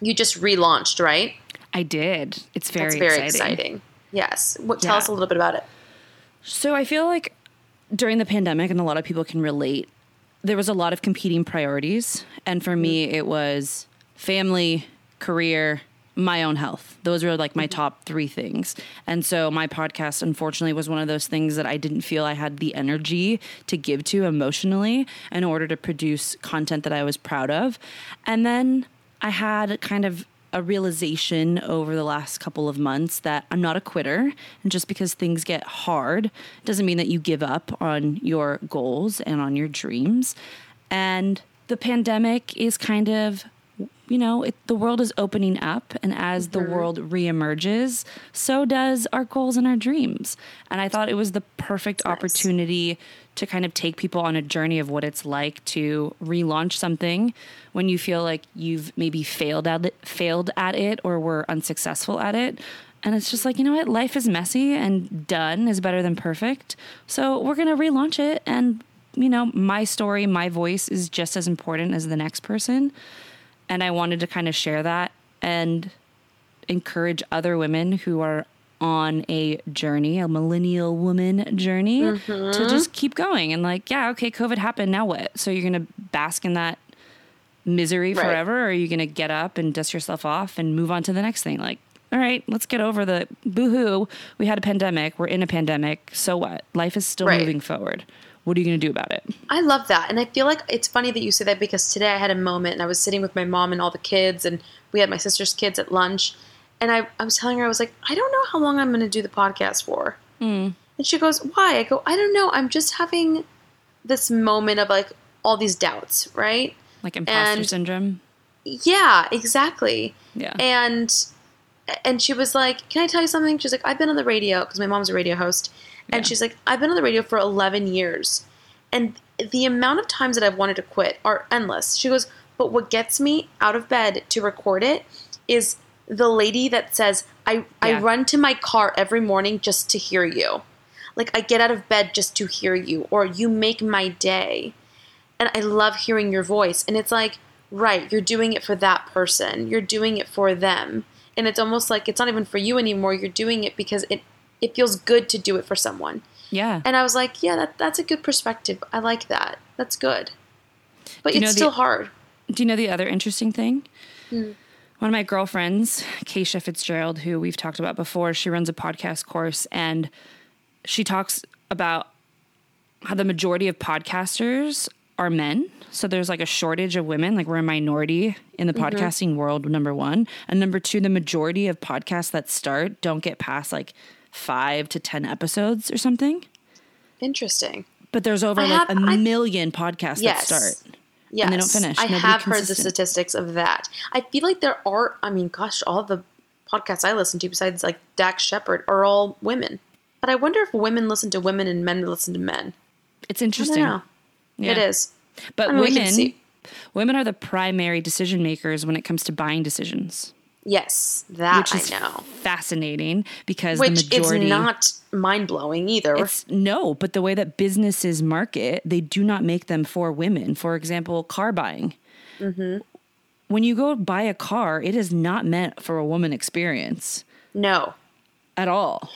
you just relaunched, right? I did. It's very That's very exciting. exciting. Yes. What, tell Yeah. us a little bit about it. So I feel like during the pandemic, and a lot of people can relate, there was a lot of competing priorities. And for me, mm-hmm. it was family, career, my own health. Those were like my mm-hmm. top three things. And so my podcast, unfortunately, was one of those things that I didn't feel I had the energy to give to emotionally in order to produce content that I was proud of. And then I had kind of a realization over the last couple of months that I'm not a quitter. And just because things get hard doesn't mean that you give up on your goals and on your dreams. And the pandemic is kind of, you know, it, the world is opening up. And as the mm-hmm. world reemerges, so does our goals and our dreams. And I thought it was the perfect opportunity to kind of take people on a journey of what it's like to relaunch something when you feel like you've maybe failed at it, failed at it or were unsuccessful at it. And it's just like, you know what? Life is messy and done is better than perfect. So we're going to relaunch it. And, you know, my story, my voice is just as important as the next person. And I wanted to kind of share that and encourage other women who are on a journey, a millennial woman journey, to mm-hmm. just keep going and like, yeah, okay, COVID happened. Now what? So you're going to bask in that misery Right. forever, or are you going to get up and dust yourself off and move on to the next thing? Like, all right, let's get over the boohoo. We had a pandemic. We're in a pandemic. So what? Life is still Right. moving forward. What are you going to do about it? I love that. And I feel like it's funny that you say that because today I had a moment and I was sitting with my mom and all the kids, and we had my sister's kids at lunch. And I, I was telling her, I was like, I don't know how long I'm going to do the podcast for. Hmm. And she goes, Why? I go, I don't know. I'm just having this moment of like all these doubts, right? Like imposter And- syndrome? Yeah, exactly. Yeah. And and she was like, "Can I tell you something?" She's like, "I've been on the radio because my mom's a radio host." And Yeah. she's like, "I've been on the radio for 11 years." And the amount of times that I've wanted to quit are endless. She goes, "But what gets me out of bed to record it is the lady that says, I, I run to my car every morning just to hear you. Like, I get out of bed just to hear you, or you make my day and I love hearing your voice. And it's like, right, you're doing it for that person. You're doing it for them. And it's almost like it's not even for you anymore. You're doing it because it it feels good to do it for someone. Yeah. And I was like, yeah, that, that's a good perspective. I like that. That's good. But it's the- still hard. Do you know the other interesting thing? Hmm. One of my girlfriends, Keisha Fitzgerald, who we've talked about before, she runs a podcast course and she talks about how the majority of podcasters are men. So there's like a shortage of women, like we're a minority in the Mm-hmm. podcasting world, number one. And number two, the majority of podcasts that start don't get past like five to 10 episodes or something. Interesting. But there's over I like have- a I- million podcasts Yes. that start. Yes. And they don't finish. I Nobody have heard the statistics of that. I feel like there are, I mean, gosh, all the podcasts I listen to, besides like Dax Shepard, are all women. But I wonder if women listen to women and men listen to men. It's interesting. Yeah. is. But I mean, women, women are the primary decision makers when it comes to buying decisions, Yes, that which is I know. fascinating because Which the majority. is not mind blowing either. It's no, but the way that businesses market, they do not make them for women. For example, car buying. Mm-hmm. When you go buy a car, it is not meant for a woman experience no. at all.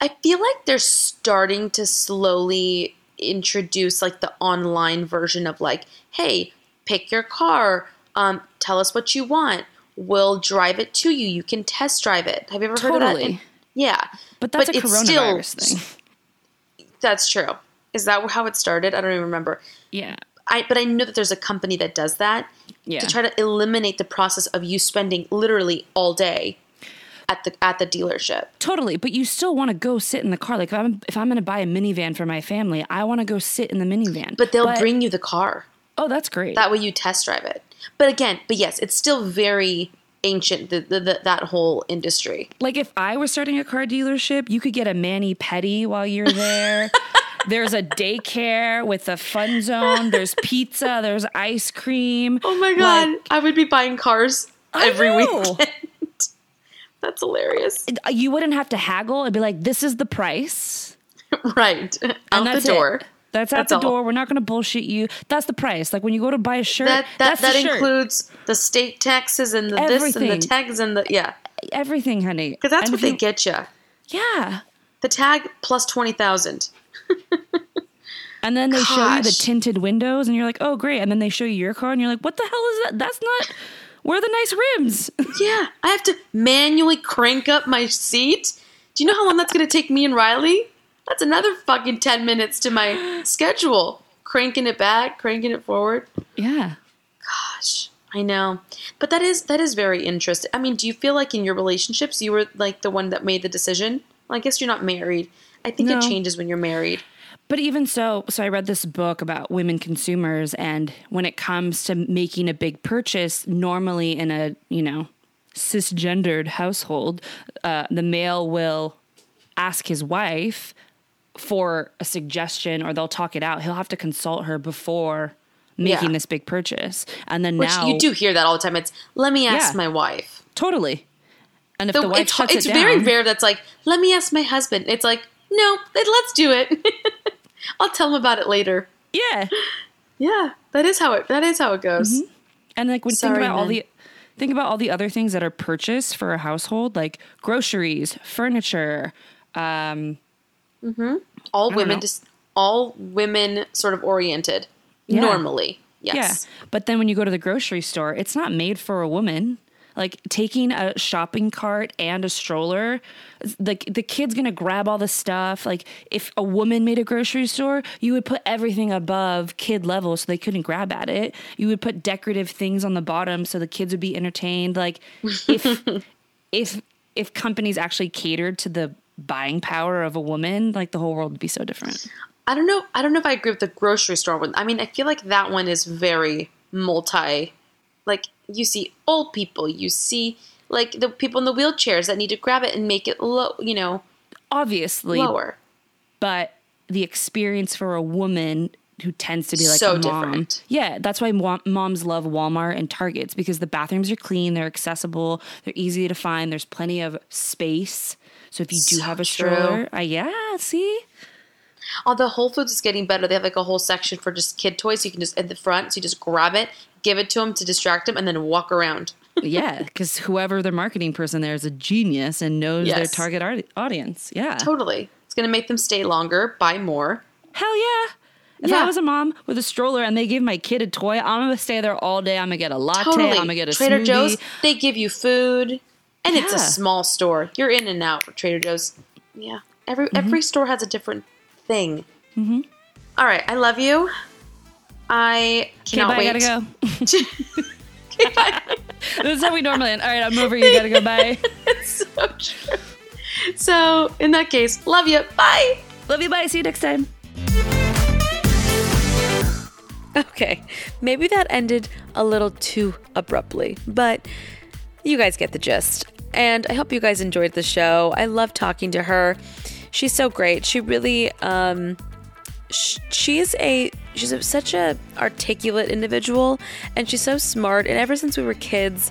I feel like they're starting to slowly introduce like the online version of like, hey, pick your car, um, tell us what you want, we'll drive it to you. You can test drive it. Have you ever heard of that? Totally. Yeah, But that's a it's coronavirus still, thing. That's true. Is that how it started? I don't even remember. Yeah. I but I know that there's a company that does that Yeah. to try to eliminate the process of you spending literally all day at the at the dealership. Totally, but you still want to go sit in the car. Like if I'm if I'm going to buy a minivan for my family, I want to go sit in the minivan. But they'll bring you the car. Oh, that's great. That way you test drive it. But again, but yes, it's still very ancient the, the, the, that whole industry. like if I was starting a car dealership, you could get a mani petty while you're there. [laughs] there's a daycare with a fun zone. There's pizza. There's ice cream. Oh my god, Like, I would be buying cars every weekend. [laughs] That's hilarious. Uh, you wouldn't have to haggle. It'd be like, this is the price. [laughs] right. Out And the door. It. That's out That's the all. door. We're not going to bullshit you. That's the price. Like when you go to buy a shirt, That that, that's that the shirt. includes the state taxes and the this and the tags and the yeah. everything, honey. Because that's And what they you- get you. Yeah. The tag plus twenty thousand. [laughs] And then they show you the tinted windows, and you're like, "Oh, great!" And then they show you your car, and you're like, "What the hell is that? That's not. Where are the nice rims?" [laughs] Yeah, I have to manually crank up my seat. Do you know how long that's going to take me and Riley? That's another fucking 10 minutes to my schedule. Cranking it back, cranking it forward. yeah. Gosh, I know. But that is that is very interesting. I mean, do you feel like in your relationships you were like the one that made the decision? Well, I guess you're not married. I think No. it changes when you're married. But even so, so I read this book about women consumers, and when it comes to making a big purchase, normally in a you know cisgendered household, uh, the male will ask his wife for a suggestion, or they'll talk it out. He'll have to consult her before making Yeah. this big purchase, and then Which now you do hear that all the time. It's let me ask Yeah. my wife. totally. And if The- the, wife it's shuts it's it very rare that's like, let me ask my husband. It's like, no, let's do it. [laughs] I'll tell him about it later. yeah. [laughs] Yeah, that is how it that is how it goes. And like when Sorry, think about all the think about all the other things that are purchased for a household, like groceries, furniture. Um, Mm-hmm. All don't women know. just all women sort of oriented. Yeah. Normally. Yes. Yeah, but then when you go to the grocery store, it's not made for a woman. Like taking a shopping cart and a stroller, like the kid's gonna grab all the stuff. Like if a woman made a grocery store, you would put everything above kid level so they couldn't grab at it. You would put decorative things on the bottom so the kids would be entertained. Like if [laughs] if if companies actually catered to the buying power of a woman, like the whole world would be so different. I don't know I don't know if I agree with the grocery store one. I mean, I feel like that one is very multi like you see old people, you see like the people in the wheelchairs that need to grab it and make it low, you know, Obviously, lower. but the experience for a woman who tends to be like So mom. different. Yeah, that's why moms love Walmart and Targets because the bathrooms are clean, they're accessible, they're easy to find, there's plenty of space. So if you do So have a stroller, uh, yeah, see? Although Whole Foods is getting better, they have like a whole section for just kid toys. You can just at the front, so you just grab it, give it to them to distract them, and then walk around. yeah, because whoever their marketing person there is a genius and knows their target ar- audience. Yeah. Totally, it's gonna make them stay longer, buy more. Hell yeah. If Yeah. I was a mom with a stroller and they gave my kid a toy, I'm gonna stay there all day. I'm gonna get a latte. Totally. I'm gonna get a Trader smoothie. Joe's, they give you food, and it's a small store. You're in and out. for Trader Joe's, yeah. Every Mm-hmm. every store has a different thing. Mm-hmm. right, I love you. I Okay, cannot bye. wait. I gotta go. [laughs] [laughs] this is how we normally end. All right, I'm over. You gotta go. Bye. [laughs] so true. So in that case, love you. Bye. Love you. Bye. See you next time. Okay, maybe that ended a little too abruptly, but you guys get the gist. And I hope you guys enjoyed the show. I love talking to her. She's so great. She really, um, sh- she's a she's a, such a articulate individual, and she's so smart. And ever since we were kids,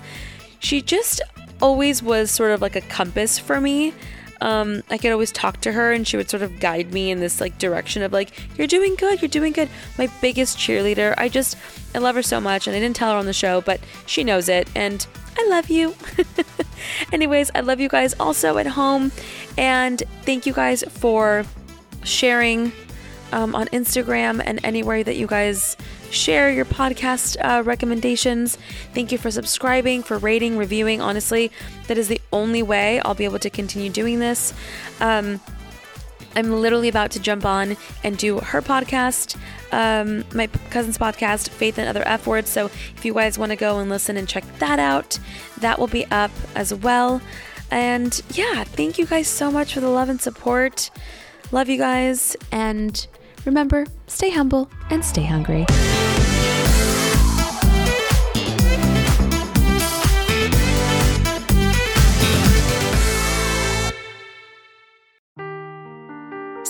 she just always was sort of like a compass for me. Um, I could always talk to her, and she would sort of guide me in this like direction of like, "You're doing good. You're doing good." My biggest cheerleader. I just I love her so much, and I didn't tell her on the show, but she knows it, and I love you. [laughs] Anyways, I love you guys also at home, and thank you guys for sharing um, on Instagram and anywhere that you guys share your podcast uh, recommendations. Thank you for subscribing, for rating, reviewing. Honestly, that is the only way I'll be able to continue doing this. Um, I'm literally about to jump on and do her podcast, um, my cousin's podcast, Faith and Other F Words. So if you guys want to go and listen and check that out, that will be up as well. And yeah, thank you guys so much for the love and support. Love you guys. And remember, stay humble and stay hungry.